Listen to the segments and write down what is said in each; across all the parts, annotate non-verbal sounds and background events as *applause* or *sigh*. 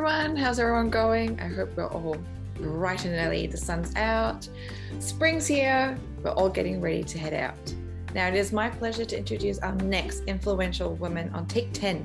Everyone. How's everyone going? I hope we're all bright and early. The sun's out, spring's here. We're all getting ready to head out. Now, it is my pleasure to introduce our next influential woman on Take 10.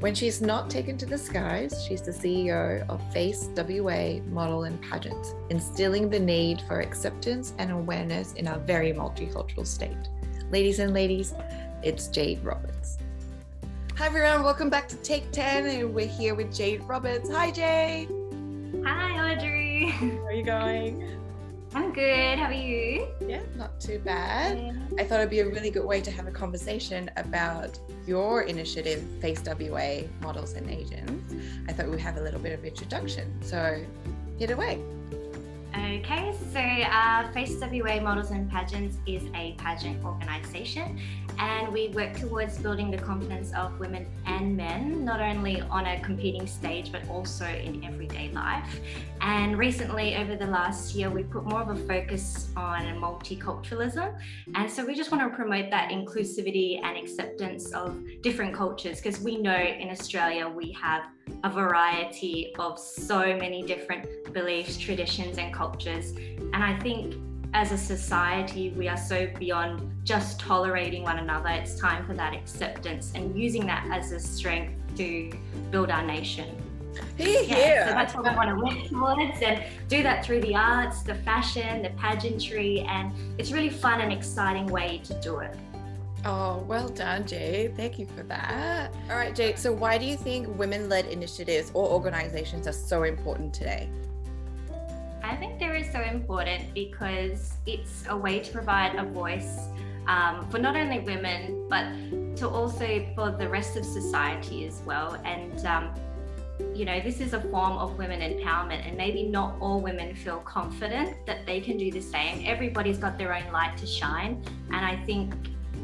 When she's not taken to the skies, she's the CEO of Face WA Model and Pageant, instilling the need for acceptance and awareness in our very multicultural state. Ladies and ladies, it's Jade Roberts. Hi everyone, welcome back to Take 10 and we're here with Jade Roberts. Hi Jade. Hi Audrey. How are you going? I'm good. How are you? Yeah, not too bad. I thought it'd be a really good way to have a conversation about your initiative, Face WA Models and Pageants. I thought we'd have a little bit of introduction. So hit away. Okay, so uh, Face WA Models and Pageants is a pageant organisation, and we work towards building the confidence of women and men, not only on a competing stage but also in everyday life. And recently, over the last year, we put more of a focus on multiculturalism, and so we just want to promote that inclusivity and acceptance of different cultures because we know in Australia we have a variety of so many different beliefs, traditions, and cultures. And I think as a society, we are so beyond just tolerating one another. It's time for that acceptance and using that as a strength to build our nation. Here, yeah, so that's what we want to work towards and do that through the arts, the fashion, the pageantry, and it's really fun and exciting way to do it. Oh, well done, Jade. Thank you for that. All right, Jade. So, why do you think women led initiatives or organizations are so important today? I think they're so important because it's a way to provide a voice um, for not only women, but to also for the rest of society as well. And um, you know, this is a form of women empowerment, and maybe not all women feel confident that they can do the same. Everybody's got their own light to shine, and I think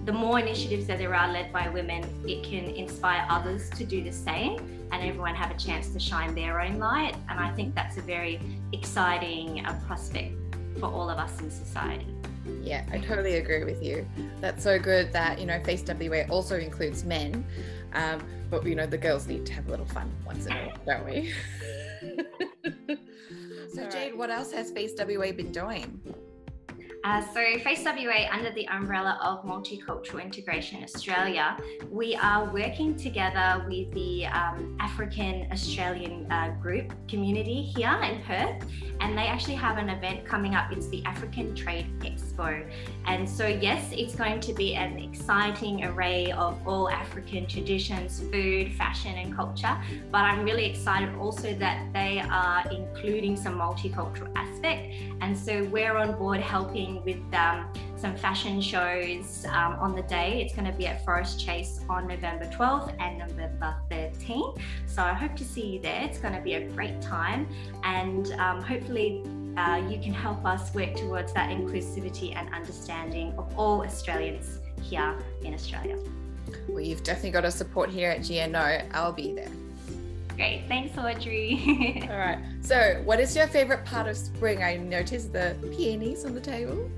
the more initiatives that there are led by women, it can inspire others to do the same and everyone have a chance to shine their own light. And I think that's a very exciting uh, prospect for all of us in society. Yeah, I totally agree with you. That's so good that, you know, Face WA also includes men. Um, but, you know, the girls need to have a little fun once in a while, don't we? *laughs* *laughs* so, Jade, what else has Face WA been doing? Uh, so, Face WA, under the umbrella of Multicultural Integration Australia, we are working together with the um, African Australian uh, group community here in Perth, and they actually have an event coming up. It's the African Trade Expo. And so, yes, it's going to be an exciting array of all African traditions, food, fashion, and culture. But I'm really excited also that they are including some multicultural aspect. And so, we're on board helping with um, some fashion shows um, on the day. It's going to be at Forest Chase on November 12th and November 13th. So I hope to see you there. It's going to be a great time, and um, hopefully. Uh, you can help us work towards that inclusivity and understanding of all Australians here in Australia. Well, you've definitely got a support here at GNO. I'll be there. Great. Thanks, Audrey. *laughs* All right. So, what is your favorite part of spring? I noticed the peonies on the table.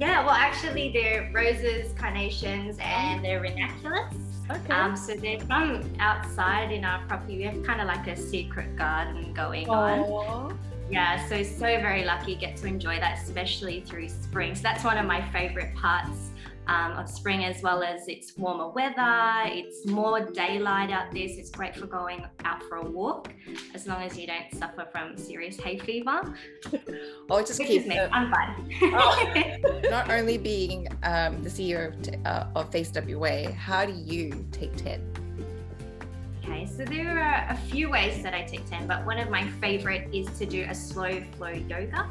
Yeah, well, actually, they're roses, carnations, and they're ranunculus. Okay. Um, so they're from outside in our property. We have kind of like a secret garden going Aww. on. Yeah, so so very lucky get to enjoy that, especially through spring. So that's one of my favorite parts um, of spring, as well as it's warmer weather, it's more daylight out there, so it's great for going out for a walk, as long as you don't suffer from serious hay fever. *laughs* oh, just keep me. I'm fine. oh, *laughs* not only being um, the CEO of, uh, of Face WA, how do you take 10? Okay, so there are a few ways that I take 10, but one of my favorite is to do a slow flow yoga.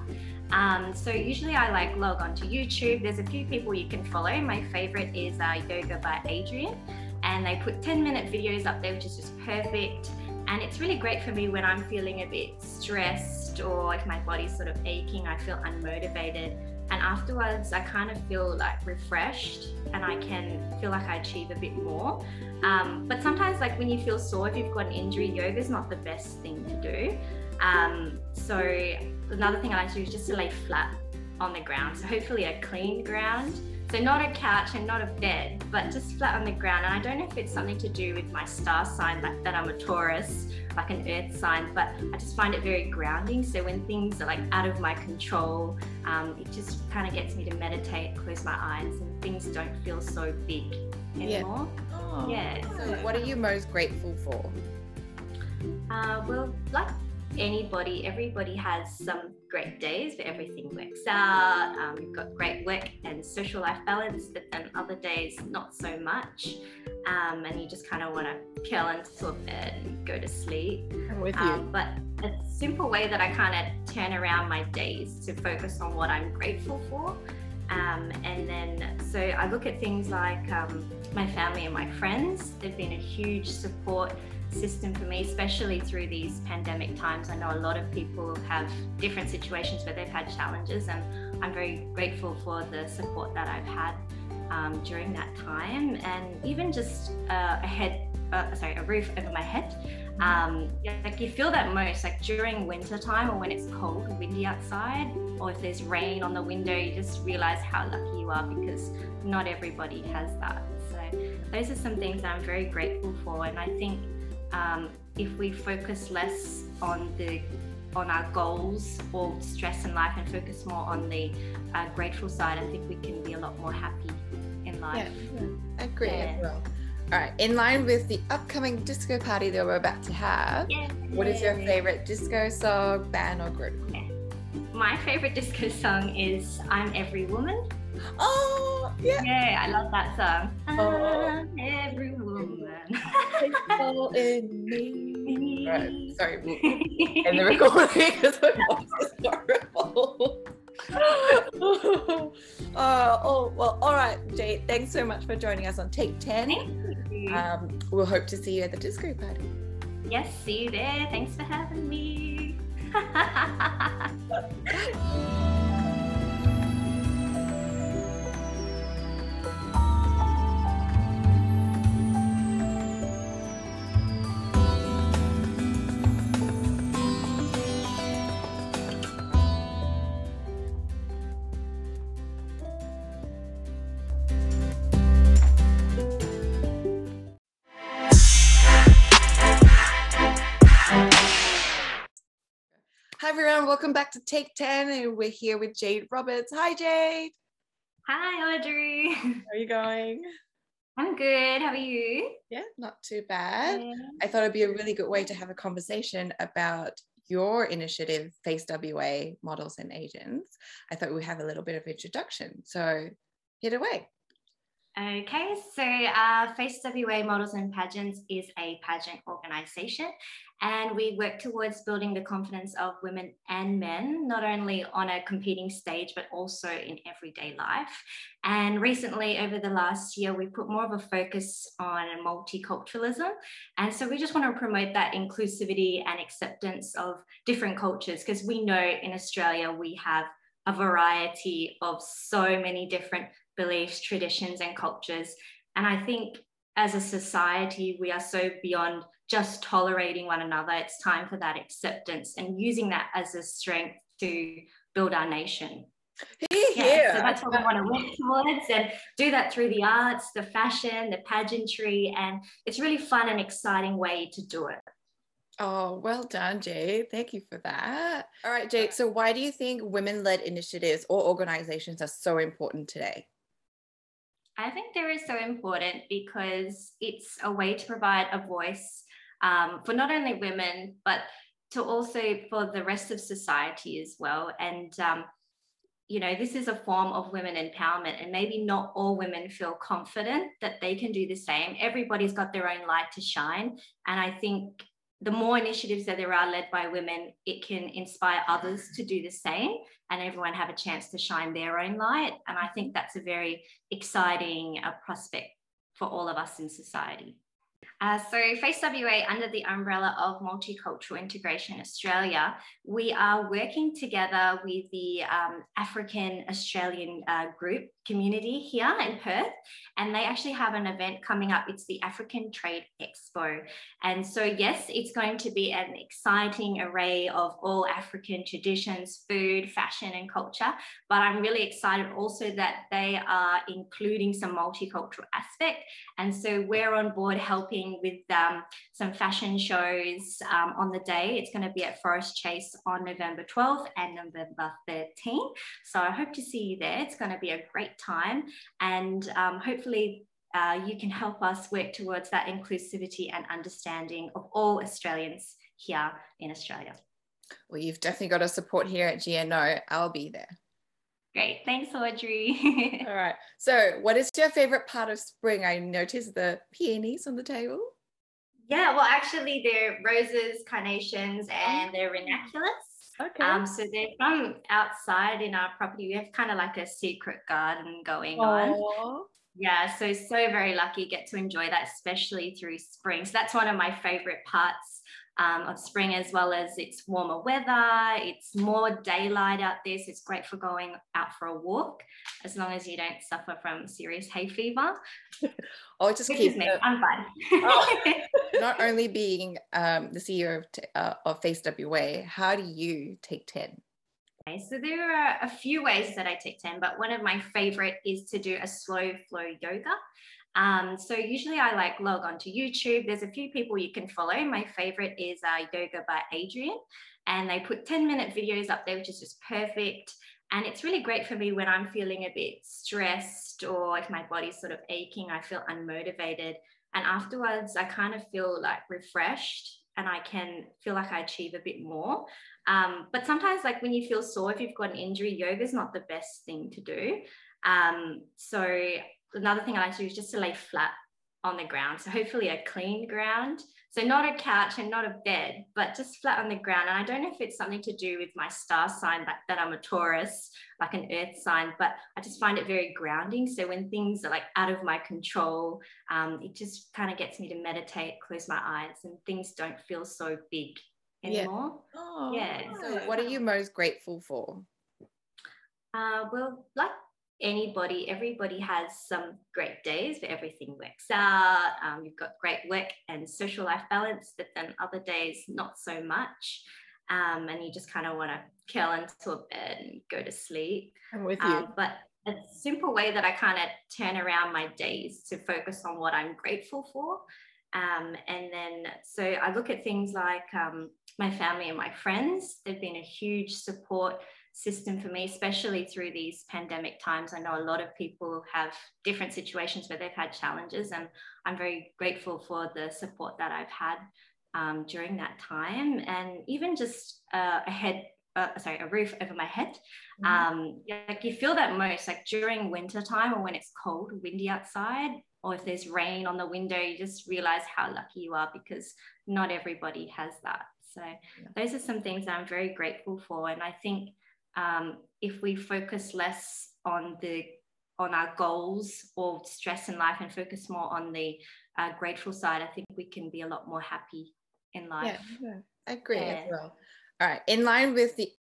Um, so usually I like log on to YouTube. There's a few people you can follow. My favorite is uh, Yoga by Adriene, and they put 10 minute videos up there, which is just perfect. And it's really great for me when I'm feeling a bit stressed or if my body's sort of aching, I feel unmotivated. And afterwards, I kind of feel like refreshed and I can feel like I achieve a bit more. Um, but sometimes, like when you feel sore, if you've got an injury, yoga is not the best thing to do. Um, so another thing I like to do is just to lay flat on the ground. So hopefully a clean ground. So not a couch and not a bed, but just flat on the ground. And I don't know if it's something to do with my star sign, like that I'm a Taurus, like an earth sign, but I just find it very grounding. So when things are like out of my control, um, it just kind of gets me to meditate, close my eyes, and things don't feel so big anymore. Yeah. Oh, yeah. So what are you most grateful for? Uh, well, like anybody, everybody has some great days where everything works out. Um, we've got great work and social life balance, but then other days not so much. Um, and you just kind of want to curl into a bed and go to sleep. I'm with you. Um, but a simple way that I kind of turn around my days to focus on what I'm grateful for. Um, and then, so I look at things like um, my family and my friends. They've been a huge support system for me, especially through these pandemic times. I know a lot of people have different situations where they've had challenges, and I'm very grateful for the support that I've had um, during that time, and even just uh, a head, uh, sorry, a roof over my head. Um, like you feel that most like during winter time or when it's cold or windy outside, or if there's rain on the window, you just realize how lucky you are because not everybody has that. So those are some things I'm very grateful for, and I think um, if we focus less on the on our goals or stress in life and focus more on the uh, grateful side, I think we can be a lot more happy in life. Yeah, I agree yeah. as well. All right, in line with the upcoming disco party that we're about to have, yeah. what is your favorite disco song, band, or group? Yeah. My favorite disco song is "I'm Every Woman." Oh, yeah. Yeah, I love that song. Oh. I'm every woman. *laughs* in me. Right, sorry. *laughs* And the recording because my voice is horrible. *laughs* uh, oh, well, all right, Jade. Thanks so much for joining us on Take 10. Um, we'll hope to see you at the disco party. Yes, see you there. Thanks for having me. Everyone. Welcome back to Take 10. And we're here with Jade Roberts. Hi, Jade. Hi, Audrey. How are you going? I'm good. How are you? Yeah, not too bad. Yeah. I thought it'd be a really good way to have a conversation about your initiative, Face WA Models and Pageants. I thought we'd have a little bit of introduction. So hit away. Okay, so uh, Face WA Models and Pageants is a pageant organisation, and we work towards building the confidence of women and men, not only on a competing stage, but also in everyday life. And recently, over the last year, we put more of a focus on multiculturalism. And so we just want to promote that inclusivity and acceptance of different cultures, because we know in Australia we have a variety of so many different beliefs, traditions, and cultures. And I think as a society, we are so beyond just tolerating one another. It's time for that acceptance and using that as a strength to build our nation. Yeah, so that's what we want to work towards and do that through the arts, the fashion, the pageantry, and it's really fun and exciting way to do it. Oh, well done, Jay. Thank you for that. All right, Jade. So, why do you think women led initiatives or organizations are so important today? I think they're so important because it's a way to provide a voice um, for not only women, but to also for the rest of society as well. And, um, you know, this is a form of women empowerment, and maybe not all women feel confident that they can do the same. Everybody's got their own light to shine. And I think the more initiatives that there are led by women, it can inspire others to do the same and everyone have a chance to shine their own light. And I think that's a very exciting uh, prospect for all of us in society. Uh, so, Face WA, under the umbrella of Multicultural Integration Australia, we are working together with the um, African Australian uh, group community here in Perth, and they actually have an event coming up. It's the African Trade Expo. And so, yes, it's going to be an exciting array of all African traditions, food, fashion, and culture. But I'm really excited also that they are including some multicultural aspect. And so, we're on board helping with um, some fashion shows um, on the day. It's going to be at Forest Chase on November 12th and November 13th. So, I hope to see you there. It's going to be a great time. And um, hopefully, uh, you can help us work towards that inclusivity and understanding of all Australians here in Australia. Well, you've definitely got a support here at GNO. I'll be there. Great. Thanks, Audrey. *laughs* all right. So, what is your favorite part of spring? I noticed the peonies on the table. Yeah, well, actually, they're roses, carnations, and they're ranunculus. Okay. Um, so they're from outside in our property. We have kind of like a secret garden going Aww. on. Yeah, so so very lucky get to enjoy that, especially through spring. So that's one of my favorite parts um, of spring, as well as it's warmer weather, it's more daylight out there, so it's great for going out for a walk, as long as you don't suffer from serious hay fever. *laughs* oh, just keep me. I'm fine. oh, *laughs* not only being um, the CEO of, uh, of Face WA, how do you take ten? Okay, so there are a few ways that I take 10, but one of my favorite is to do a slow flow yoga. Um, so usually I like log on to YouTube. There's a few people you can follow. My favorite is uh, Yoga by Adriene, and they put 10 minute videos up there, which is just perfect. And it's really great for me when I'm feeling a bit stressed or if my body's sort of aching, I feel unmotivated. And afterwards, I kind of feel like refreshed and I can feel like I achieve a bit more. Um, but sometimes, like when you feel sore, if you've got an injury, yoga is not the best thing to do. Um, so another thing I like to do is just to lay flat on the ground. So hopefully a clean ground. So not a couch and not a bed, but just flat on the ground. And I don't know if it's something to do with my star sign that, that I'm a Taurus, like an earth sign, but I just find it very grounding. So when things are like out of my control, um, it just kind of gets me to meditate, close my eyes, and things don't feel so big anymore. Yeah. Oh, yeah. So what are you most grateful for? Uh, well, like anybody, everybody has some great days where everything works out. Um, you've got great work and social life balance, but then other days, not so much. Um, and you just kind of want to curl into a bed and go to sleep. I'm with you. Um, but a simple way that I kind of turn around my days to focus on what I'm grateful for. Um, and then, so I look at things like um, my family and my friends. They've been a huge support system for me, especially through these pandemic times. I know a lot of people have different situations where they've had challenges, and I'm very grateful for the support that I've had um, during that time, and even just uh, a head. Uh, sorry, a roof over my head. Mm-hmm. Um, like you feel that most like during winter time or when it's cold, windy outside, or if there's rain on the window, you just realize how lucky you are because not everybody has that. So yeah. those are some things that I'm very grateful for. And I think um, if we focus less on the on our goals or stress in life and focus more on the uh, grateful side, I think we can be a lot more happy in life. Yeah, yeah I agree yeah. as well. All right, in line with the